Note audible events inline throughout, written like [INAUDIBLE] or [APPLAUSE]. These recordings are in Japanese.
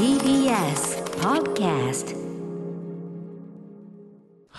TBS Podcast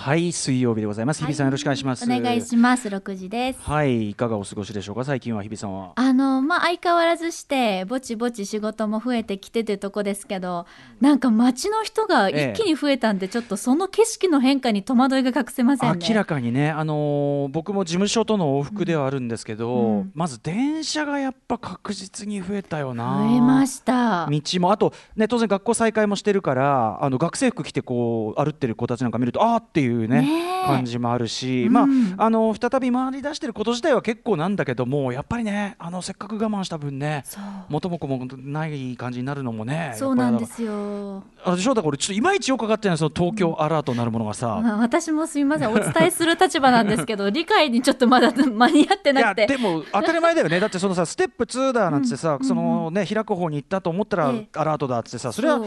はい水曜日でございます。日比さんよろしくお願いします、お願いします。6時です。はいいかがお過ごしでしょうか？最近は日比さんは。あのまあ相変わらずしてぼちぼち仕事も増えてきてというとこですけどなんか街の人が一気に増えたんで、ちょっとその景色の変化に戸惑いが隠せませんね。明らかにね、あのー僕も事務所との往復ではあるんですけど、うん。まず電車がやっぱ確実に増えたよな。増えました。道も。あと、ね、当然学校再開もしてるからあの学生服着てこう歩ってる子たちなんか見るとあーっていうねねえ。感じもあるし、うん。まあ、あの再び回り出してること自体は結構なんだけどもやっぱりねあのせっかく我慢した分ね元も子もない感じになるのもねそうなんですよ。あのでしょだから。俺ちょっといまいちよく分かってないその東京アラートなるものがさ、まあ私もすみません。お伝えする立場なんですけど理解にちょっとまだ間に合ってなくて。でも当たり前だよね。だってそのさステップ2だなんつってさ、うん。そのね開く方に行ったと思ったら、ええ。アラートだっつってさそれは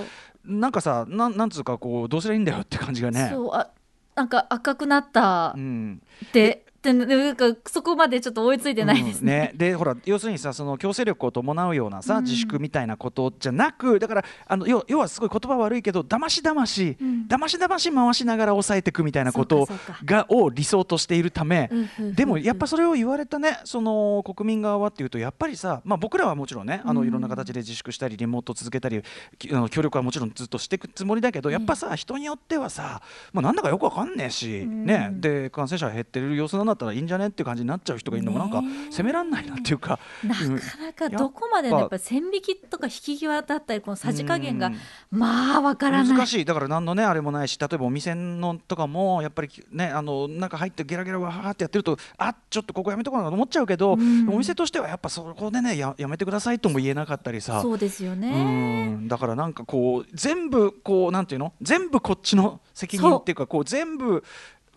なんかさなんなんつうかこうどうすりゃいいんだよって感じがね。そうあなんか赤くなったうん。って、でなんかそこまでちょっと追いついてないですうんね。でほら要するにさその強制力を伴うようなさ、うん。自粛みたいなことじゃなくだからあの要要はすごい言葉悪いけどだましだまし、うん。だましだまし回しながら抑えていくみたいなことがを理想としているため、でもやっぱそれを言われたねその国民側はっていうとやっぱりさ、まあ、僕らはもちろんねあのうん。いろんな形で自粛したりリモート続けたりきあの協力はもちろんずっとしていくつもりだけどやっぱさ人によってはさ、まあ、なんだかよくわかんねえし、うん。ね、で感染者減ってる様子なんだったらいいんじゃねって感じになっちゃう人がいるのもなんか責めらんないなっていうか。なかなかどこまでのやっぱ線引きとか引き際だったりこのさじ加減がうん。まあわからない。難しい。だから何のねあれもないし例えばお店のとかもやっぱりねあの中入ってゲラゲラわーってやってるとあちょっとここやめとこうかなと思っちゃうけど、うん。お店としてはやっぱそこでねややめてくださいとも言えなかったりさ。そうですようね。ん。だからなんかこう全部こうなんていうの？全部こっちの責任っていうかこう全部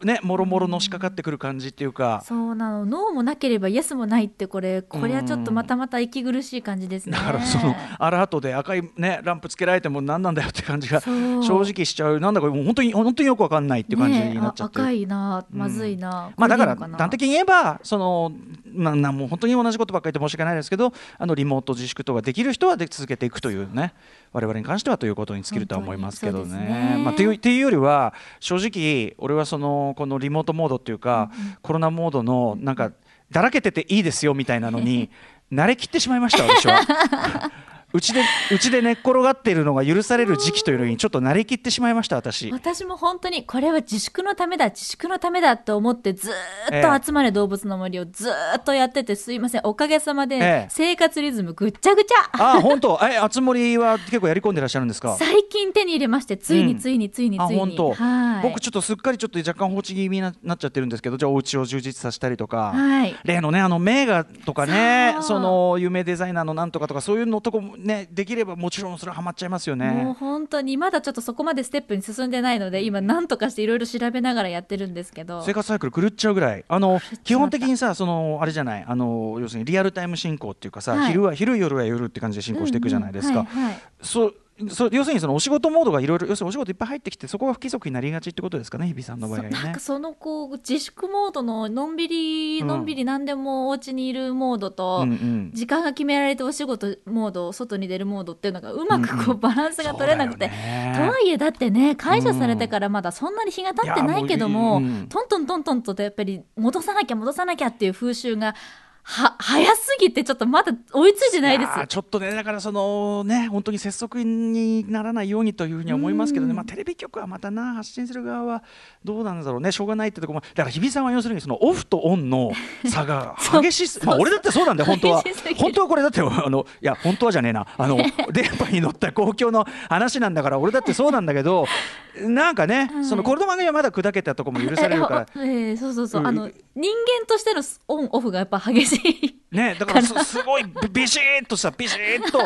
ねもろもろのしかかってくる感じっていうか。そうなのノーもなければイエスもないってこれこれはちょっとまたまた息苦しい感じですね。だからそのアラートで赤いねランプつけられても何なんだよって感じが正直しちゃうなんだかもう本当に本当によくわかんないっていう感じになっちゃって、ね赤いなまずいな。まあ、だから端的に言えばそのななもう本当に同じことばっかり言って申し訳ないですけどあのリモート自粛とかできる人はで続けていくというね我々に関してはということに尽きるとは思いますけどね。ねまあ、っていうっていうよりは正直俺はそのこのリモートモードっていうか、コロナモードのなんかだらけてていいですよみたいなのに [LAUGHS] 慣れきってしまいました私は。うちでうちで寝っ転がっているのが許される時期というのにちょっと慣れきってしまいました私。私も本当にこれは自粛のためだ自粛のためだと思ってずっと集まれ動物の森をずーっとやっててすいません。おかげさまええ。で生活リズムぐっちゃぐちゃ。あ本当。えあつ森は結構やり込んでらっしゃるんですか？最近手に入れましてついうん。についについについに、あ本当、はい。僕ちょっとすっかりちょっと若干放置気味にななっちゃってるんですけどじゃあお家を充実させたりとか、はい。例のねあの名画とかねその有名デザイナーのなんとかとかそういうのとこもねできればもちろんそれはハマっちゃいますよもうね。本当にまだちょっとそこまでステップに進んでないので今何とかしていろいろ調べながらやってるんですけど。生活サイクル狂っちゃうぐらい。あの基本的にさそのあれじゃない。あの要するにリアルタイム進行っていうかさ、はい。昼は昼夜は夜って感じで進行していくじゃないですか。うんうん。はいはい。そうそう要するにそのお仕事モードがいろいろ要するにお仕事いっぱい入ってきてそこが不規則になりがちってことですかね日比さんの場合はね。なんかそのこう自粛モードののんびりうんのんびり何でもお家にいるモードと、うんうん。時間が決められてお仕事モード外に出るモードっていうのがうまくこうバランスが取れなくて、そうだよね。とはいえだってね解除されてからまだそんなに日が経ってないけども,、うん。トントントントンとやっぱり戻さなきゃ戻さなきゃっていう風習がは早すぎてちょっとまだ追いついてないです。ちょっとねだからそのね本当に拙速にならないようにというふうには思いますけどね、うん。まあ、テレビ局はまたな発信する側はどうなんだろうね。しょうがないってところもだから日比さんは要するにそのオフとオンの差が [LAUGHS] 激しす。まあ俺だってそうなんだよ [LAUGHS] 本当は。本当はこれだってあのいや本当はじゃねえな。あの [LAUGHS] 電波に乗った公共の話なんだから俺だってそうなんだけどなんかね、はいそのこの番組はまだ砕けたところも許されるから。ええええそうそうそう、うん。あの人間としてのオンオフがやっぱ激しい [LAUGHS] see. ね、だからすすごいビビシッとさビシッと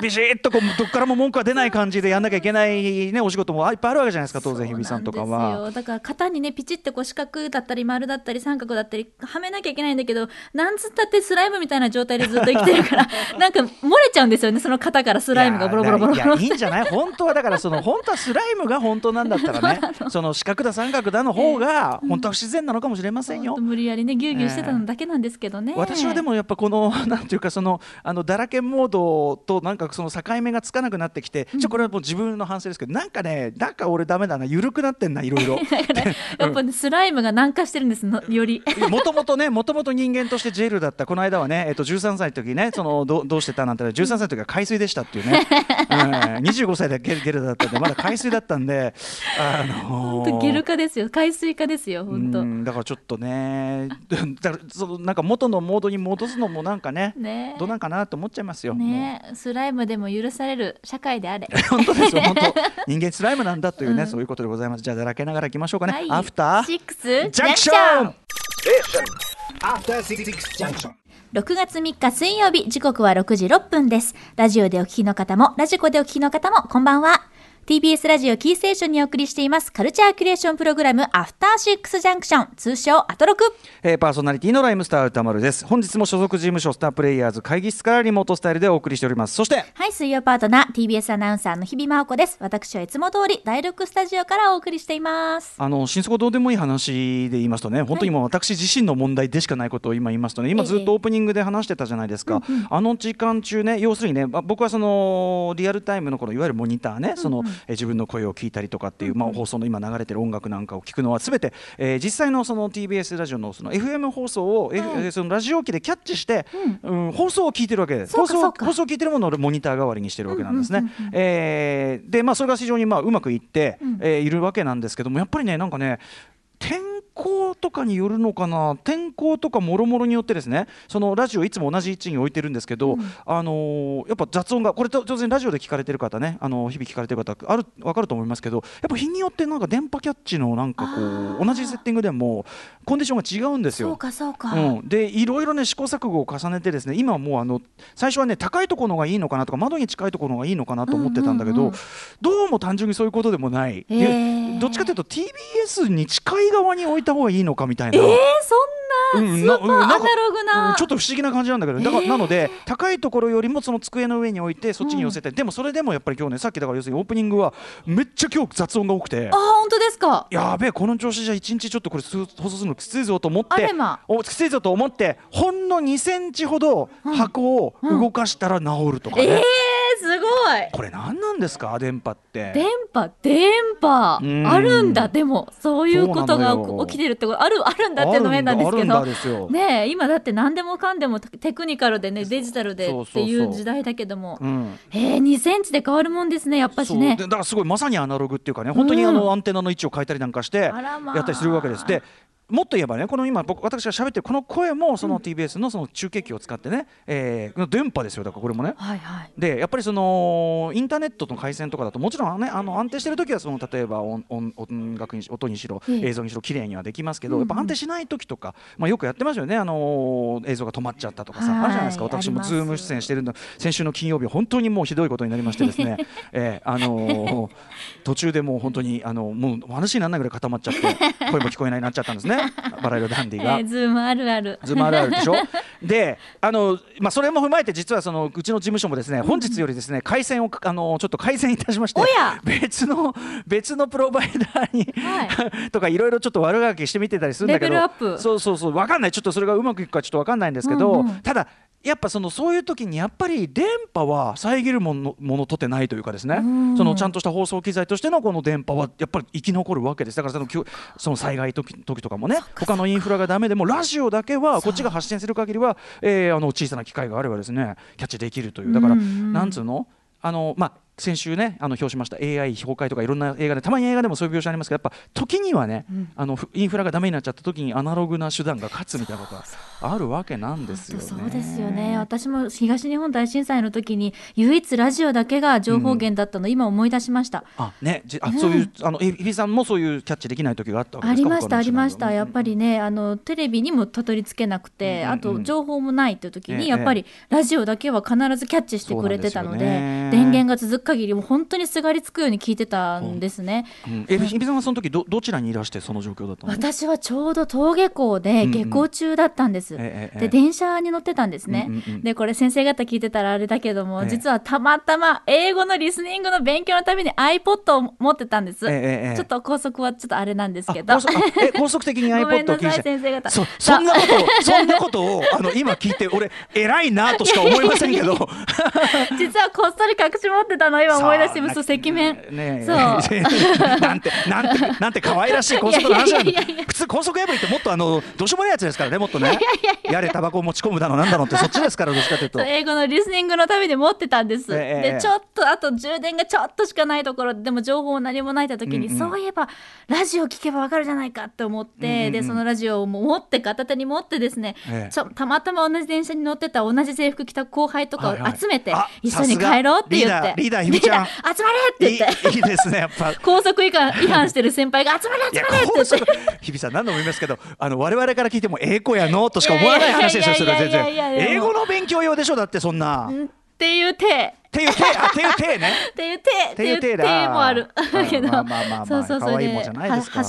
ビシッとこうどっからも文句が出ない感じでやんなきゃいけない、ね、お仕事もいっぱいあるわけじゃないですか当然日比さんとかは。よだから型にねピチってこう四角だったり丸だったり三角だったりはめなきゃいけないんだけどなんつったってスライムみたいな状態でずっと生きてるから [LAUGHS] なんか漏れちゃうんですよねその型からスライムがボロボロボロボロ。いやいやいいんじゃない？本当はだからその本当はスライムが本当なんだったらね [LAUGHS] その四角だ三角だの方が本当は不自然なのかもしれませんよ。ほんと。無理やりねギュウギュウしてたのだけなんですけどね、私はでもやっぱこの [LAUGHS] なんていうかそのあのだらけモードとなんかその境目がつかなくなってきて、ちょこれはもう自分の反省ですけどなんかねなんか俺ダメだな緩くなってんないろいろ。[LAUGHS] やっぱね、スライムが軟化してるんですのより。もともとねもともと人間としてジェルだったこの間はね、えっと、13歳の時ねそのどどうしてたなんて13歳の時は海水でしたっていうね、うん、25歳でゲルゲルだったんでまだ海水だったんであのーゲル化ですよ。海水化ですよ。本当。うんだからちょっとねだからそのなんか元のモードに戻すのもなんかねね。どうなんかなと思っちゃいますよ。ね。スライムでも許される社会であれ。[LAUGHS] 本当ですよ。本当。[LAUGHS] 人間スライムなんだというね、そういうことでございます。じゃあだらけながらいきましょうかね、はい。アフター。シックスジャンクション。After Six Junction. 6月3日水曜日、時刻は6時6分です。ラジオでお聞きの方も、ラジコでお聞きの方も、こんばんは。TBS ラジオキーステーションにお送りしています、カルチャーキュレーションプログラム、アフターシックスジャンクション、通称アトロク。えーパーソナリティのライムスター歌丸です。本日も所属事務所スタープレイヤーズ会議室からリモートスタイルでお送りしております。そしてはい、水曜パートナー、TBS アナウンサーの日々真央子です。私はいつも通り、第6スタジオからお送りしています。あの心底どうでもいい話で言いますとね本当にもう私自身の問題でしかないことを今言いますとね今ずっとオープニングで話してたじゃないですか、あの時間中ね要するにねま僕はそのリアルタイムのこのいわゆるモニターね、そのえ自分の声を聞いたりとかっていう、まあ、放送の今流れてる音楽なんかを聞くのはすべて、えー実際のその TBS ラジオのその FM 放送を、ーそのラジオ機でキャッチして、うん。放送を聞いてるわけです放送放送を聞いてるものをモニター代わりにしてるわけなんですね。えーでまあそれが非常にまあうまくいって、えーいるわけなんですけどもやっぱりねなんかね天候とかによるのかな？天候とかもろもろによってですね。そのラジオいつも同じ位置に置いてるんですけど、あのーやっぱ雑音がこれと当然ラジオで聞かれてる方ね。あの日々聞かれてる方ある分かると思いますけどやっぱ日によってなんか電波キャッチのなんかこう同じセッティングでもコンディションが違うんですよ。そうか、そうか。うん、でいろいろね試行錯誤を重ねてですね今はもうあの最初はね高いところのがいいのかなとか窓に近いところのがいいのかなと思ってたんだけど、うんうんうん。どうも単純にそういうことでもない、へでーどっちかというと TBS に近い側に置いた方がいいのかみたいな。えー、そうんんな、スーパーアナなうんなんかログな。うんちょっと不思議な感じなんだけどだから、えーなので高いところよりもその机の上に置いてそっちに寄せて、でもそれでもやっぱり今日ねさっきだから要するにオープニングはめっちゃ今日雑音が多くてあ、。本当ですか。やべえこの調子じゃ一日ちょっとこれす放送するのきついぞと思ってあれまおきついぞと思ってほんの2センチほど箱を動かしたら治るとかね、えー、すごい。これ何なんですか？電波って。電波、電波？うん。あるんだ。でも、そういうことが起きてるってこと、ある、あるんだっていうのも変なんですけど。ねえ、今だって何でもかんでもテクニカルでね、デジタルでそうそうそう。っていう時代だけども。うん。えー、2センチで変わるもんですね、やっぱしね。だからすごいまさにアナログっていうかね本当にあうん。のアンテナの位置を変えたりなんかしてやったりするわけです。でもっと言えばねこの今僕私が喋ってるこの声もその TBS のその中継機を使ってね、えー電波ですよだからこれもね。はいはい。でやっぱりそのインターネットの回線とかだともちろんねあの安定してる時はその例えば音音音楽にし音にしろええ映像にしろ綺麗にはできますけど、うんうん。やっぱ安定しない時とか、まあ、よくやってますよねあの映像が止まっちゃったとかさ、はいあるじゃないですか。私もズーム出演してるの先週の金曜日本当にもうひどいことになりましてですね、[LAUGHS] えーあのー [LAUGHS] 途中でもう本当にあのもう話にならないぐらい固まっちゃって声も聞こえないなっちゃったんですね。バラ色ダンディが。[LAUGHS] えー、。ズームあるある。ズームあるあるでしょ？[LAUGHS] であの、まあ、それも踏まえて実はそのうちの事務所もですね本日よりですね回線をあのちょっと改善いたしまして別の別のプロバイダーに、は [LAUGHS] とかいろいろちょっと悪あがきしてみてたりするんだけど。レベルアップ。そうそうそう。分かんない。ちょっとそれがうまくいくかちょっと分かんないんですけど、うんうん。ただやっぱそのそういう時にやっぱり電波は遮るものものとってないというかですね、うん。そのちゃんとした放送機材としてのこの電波はやっぱり生き残るわけです。だからそのその災害時時とかもね。他のインフラがダメでもラジオだけはこっちが発信する限りは、えーあの小さな機械があればですねキャッチできるという。だから、うんうん。なんつうの？あのまあ先週ねあの表しました。AI 崩壊とかいろんな映画でたまに映画でもそういう描写ありますけどやっぱ時にはね、あのふインフラがダメになっちゃった時にアナログな手段が勝つみたいなことがあるわけなんですよね。そうですよね。私も東日本大震災の時に唯一ラジオだけが情報源だったの、今思い出しました。あねじあ、うんそういうあのえ日比さんもそういうキャッチできない時があったありましたありました。やっぱりりねあのテレビにもたどり着けなくて、うん。うん。うん。あと情報もないっていう時ええにやっぱりラジオだけは必ずキャッチしてくれてたのでね。電源が続限りもう本当にすがりつくように聞いてたんですね。うん。え日比さんはその時どどちらにいらしてその状況だったの？私はちょうど登下校で下校中だったんです。ええええで電車に乗ってたんですね。うんうんうん。でこれ先生方聞いてたらあれだけども、ええ実はたまたま英語のリスニングの勉強のために iPod を持ってたんです。ええええちょっと高速はちょっとあれなんですけど。あ高速的にごめん iPod をなさい聞いて先生方。そ [LAUGHS] そんなことをそんなことをあの今聞いて俺偉いなとしか思いませんけど。[LAUGHS] 実はこっそり隠し持ってたの今思い出してます赤面。ねえそう。[LAUGHS] なんてなんてなんて可愛らしい高速の話なんだ。普通高速破りってもっとあのどうしようもないやつですからねもっとね。[LAUGHS] やれタバコを持ち込むだのなんだのってそっちですからどっちかというと。英語のリスニングのために持ってたんです。ええでちょっとあと充電がちょっとしかないところででも情報何もないって時に、そういえばラジオ聞けばわかるじゃないかって思って、でそのラジオを持って片手に持ってですね、ええ。ちょたまたま同じ電車に乗ってた同じ制服着た後輩とかを集めて、あ一緒に帰ろうって言って。リーダーリーダーひみちゃん集まれっていい言って。いいですねやっぱ。高速違反違反してる先輩が集まれ集まれって言高って。速日比さん何度も言いますけどあの我々から聞いても英語やのとしか思わない話ですよそれは全然。英語の勉強用でしょだってそんな。っっていう手ていう手あっていう手ね。っていう手 [LAUGHS] っていう手もある。うん。けどまあまあそうそうそれで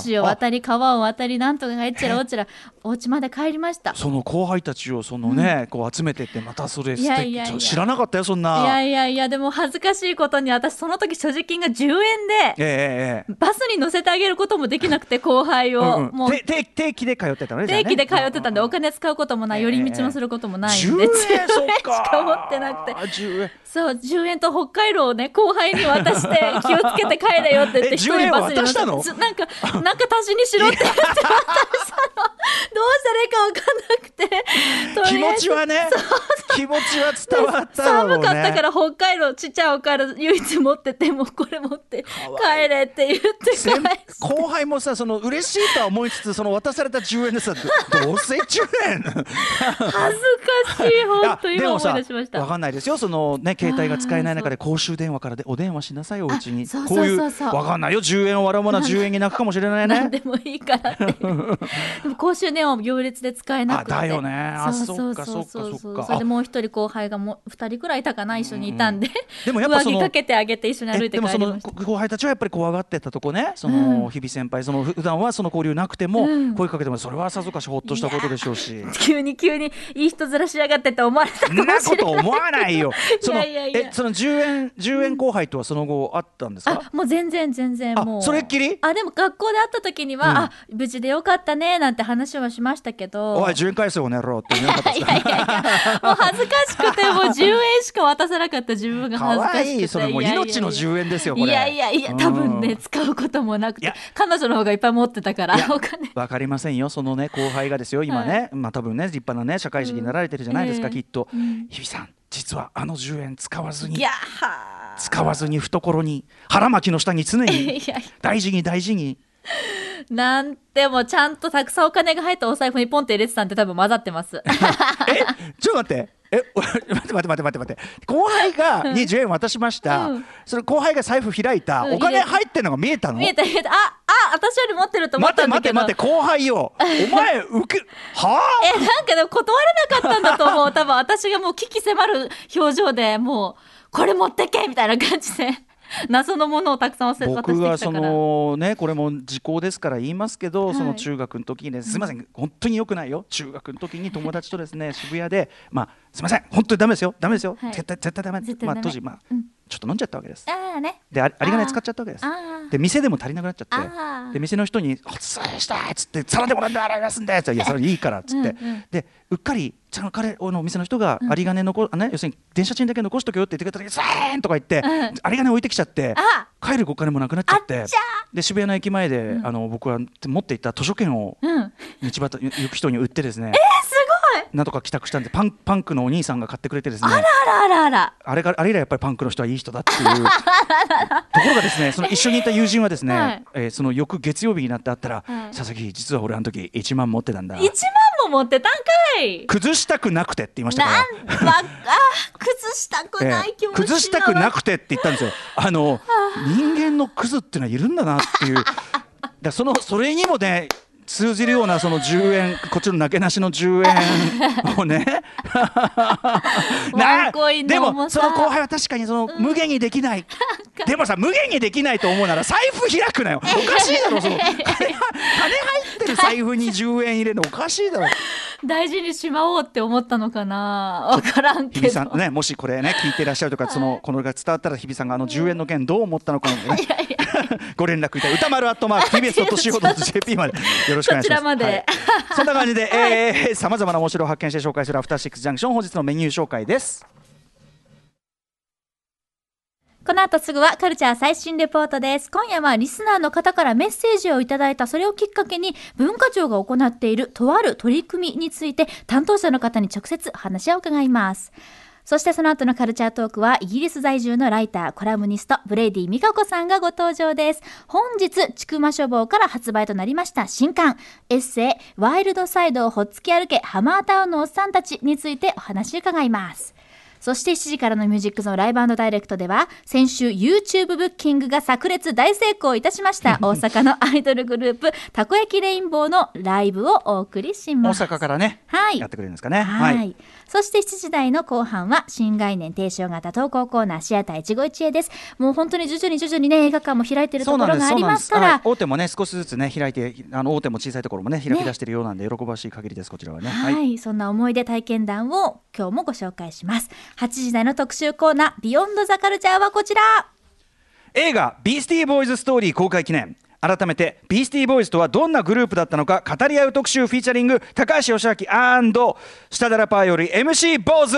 橋を渡り川を渡りなんとかがえっちらおっちらお家まで帰りました。その後輩たちをそのね、こう集めてってまたそれ素いや敵いや。知らなかったよそんな。いやいやいやでも恥ずかしいことに私その時所持金が10円でバスに乗せてあげることもできなくて後輩を、もう。て定定期で通ってたのね定期で通ってたんでお金使うこともない寄り道もすることもないんで、10 10円しか。[LAUGHS] 持ってなくて。あ10円そう10円と北海道をね後輩に渡して気をつけて帰れよって言っ [LAUGHS] えて一人バスに乗10せてなんかなんか足しにしろって言って渡したのしたらいいか分かんなくて。と気持ちはね気持ちは伝わっただね。寒かったから北海道ちっちゃいおから唯一持っててもうこれ持って帰れって言って後輩もさその嬉しいとは思いつつその渡された10円でさどどうせ10円？恥ずかしい本当今思い出しました。わかんないですよそのね携帯が使えない中で公衆電話からでお電話しなさいお家に。あそうこういうそう。そうそうわかんないよ10円を笑うものは10円に泣くかもしれないね。何でもいいからってでも公衆電話も行列で使えなくて。あだよね。あそうそうそうそっかそっかそうそっか。それでもう一人後輩がもう二人くらいいたかな一緒にいたんで、でもやっぱその [LAUGHS] 上着かけてあげて一緒に歩いて帰りました。後輩たちはやっぱり怖がってたとこね。その、うん。日々先輩。その普段はその交流なくても、うん。声かけてもそれはさぞかしほっとしたことでしょうし。急に急にいい人ずらしやがってって思われたかそんなもしれない。こと思わないよ。[LAUGHS] そのいやいやいや。えその10円10円後輩とはその後あったんですか？あもう全然全然あもう。それっきり？あでも学校で会った時には、うん。あ無事でよかったねなんて話はしましたけど。おい10円返せよねろって言わなかっ。いやいやいやもう恥ずかしくてもう10円しか渡さなかった自分が可恥ずかしくて。愛いそれもう命の10円ですよこれ。いやいやいや多分ねうん使うこともなくて。彼女の方がいっぱい持ってたから。お金。わかりませんよそのね後輩がですよ今ね、まあ多分ね立派なね社会人になられてるじゃないですか、うん。きっと、うん。日比さん実はあの10円使わずにいやは使わずに懐に腹巻きの下に常 [LAUGHS] いにや。大事に大事に [LAUGHS] なんてもちゃんとたくさんお金が入ったお財布にポンって入れてたんで多分混ざってます。[LAUGHS] えちょっと待って。え [LAUGHS] 待って待って待って待って。待って後輩がに10円渡しました、うん。それ後輩が財布開いた、うんお金入ってんのが見えたの？見えた見えた。ああ私より持ってると思っ待ってたんだけど。待って待って後輩よ。お前受けはあ？えなんかでも断れなかったんだと思う。多分私がもう危機迫る表情でもうこれ持ってけみたいな感じで [LAUGHS] 謎のものをたくさん僕がそのねこれも時効ですから言いますけど、はい。その中学の時にねすみません本当に良くないよ。中学の時に友達とですね渋谷でまあすみません本当にダメですよ。ダメですよ、はい。絶対絶対ダメ。まあ当時まあ、うん。ちょっと飲んじゃったわけです。ああね。であ有り金使っちゃったわけです。で店でも足りなくなっちゃって。で店の人に「お伝えしたい」っつって「皿でもらんで洗いますんで」っつって「いやそれいいから」っつって、うんうん。でうっかりその彼のお店の人が有り金残、あね、要するに電車賃だけ残しとけよって言ってくれた時「1000円!」とか言って、うん。有り金置いてきちゃってあ帰るお金もなくなっちゃってで渋谷の駅前で、あの僕は持っていた図書券をうん。え道端行く人に売ってですねすごい。なんとか帰宅したんでパンパンクのお兄さんが買ってくれてですねあらあらあらあれがあれ以来やっぱりパンクの人はいい人だっていう [LAUGHS] ところがですねその一緒にいた友人はですね、はいえーその翌月曜日になって会ったら、はい佐々木実は俺あの時1万持ってたんだ。1万も持ってたんかい。崩したくなくてって言いましたから。なんわあ崩したくない気持ちえー崩したくなくくてって言ったんですよ。あの人間のクズっていうのはいるんだなっていう。だそのそれにもね通じるようなその10円こっちのなけなしの10円をね。[LAUGHS] でもその後輩は確かにその無限にできない、[LAUGHS] でもさ無限にできないと思うなら財布開くなよ。[LAUGHS] おかしいだろその。金金入ってる財布に10円入れるのおかしいだろ。大事にしまおうって思ったのかな。わからんけ日比さど。んねもしこれね聞いてらっしゃるとかそのこのが伝わったら日比さんがあの10円の件どう思ったのかもね [LAUGHS] ご連絡いただ歌丸アットマーク TBS.CO.JP までよろしくお願いします。はい。そんな感じで、[LAUGHS] えー、さまざまな面白を発見して紹介するアフターシックスジャンクション本日のメニュー紹介です。この後すぐはカルチャー最新レポートです。今夜はリスナーの方からメッセージをいただいた、それをきっかけに文化庁が行っているとある取り組みについて担当者の方に直接話を伺います。そしてその後のカルチャートークはイギリス在住のライター、コラムニスト、ブレイディ・ミカコさんがご登場です。本日、ちくま書房から発売となりました新刊、エッセイ、ワイルドサイドをほっつき歩け、ハマータウンのおっさんたちについてお話伺います。そして7時からのミュージックゾーンライブダイレクトでは、先週 YouTube ブッキングが炸裂大成功いたしました。[LAUGHS] 大阪のアイドルグループ、たこ焼きレインボーのライブをお送りし大ます。阪からね、はいやってくれるんですかねはい、そして7時台の後半は新概念提唱型投稿コーナーシアター一期一会です。もう本当に徐々に徐々にね映画館も開いているところがありますかはいら。大手もね少しずつね開いてあの大手も小さいところもね開き出してるようなんで、喜ばしい限りですこちらはねはい、そんな思い出体験談を今日もご紹介します。8時台の特集コーナー、ビヨンドザカルチャーはこちら。映画「ビースティーボーイズ・ストーリー」公開記念改めてビースティーボーイズとはどんなグループだったのか語り合う特集フィーチャリング高橋義明下ダラパーより MC 坊主。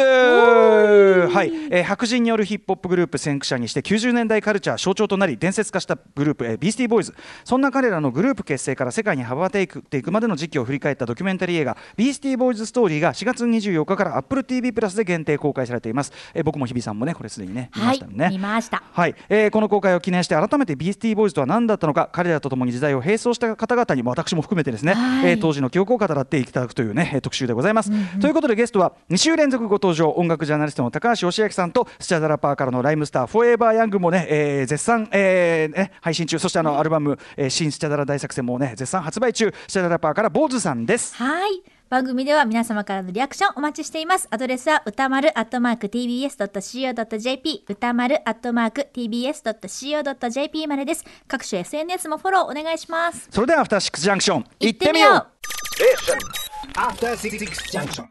はい、えー白人によるヒップホップグループ先駆者にして90年代カルチャー象徴となり伝説化したグループ、えービースティーボーイズそんな彼らのグループ結成から世界に羽ばたいていくまでの時期を振り返ったドキュメンタリー映画ビースティーボーイズストーリーが4月24日から AppleTV プラスで限定公開されています、えー僕も日比さんもねこれすでにね見まはいしたよね、見ました。はい、えーこの公開を記念して改めてビースティーボーイズとは何だったのか彼らと共に時代を並走した方々にも私も含めてですね、はいえー当時の記憶を語らっていただくというねえー特集でございます、ということでゲストは2週連続ご登場音楽ジャーナリストの高橋義明さんとスチャダラパーからのライムスターフォーエバーヤングもね、えー絶賛、えーね、配信中。そしてあのアルバム、えー新スチャダラ大作戦もね絶賛発売中。スチャダラパーから坊主さんです。はい。番組では皆様からのリアクションお待ちしています。アドレスは歌丸アットマーク tbs.co.jp 歌丸アットマーク tbs.co.jp までです。各種 SNS もフォローお願いします。それではアフターシックスジャンクション行ってみよう行ってみよう Station. After Six Junction.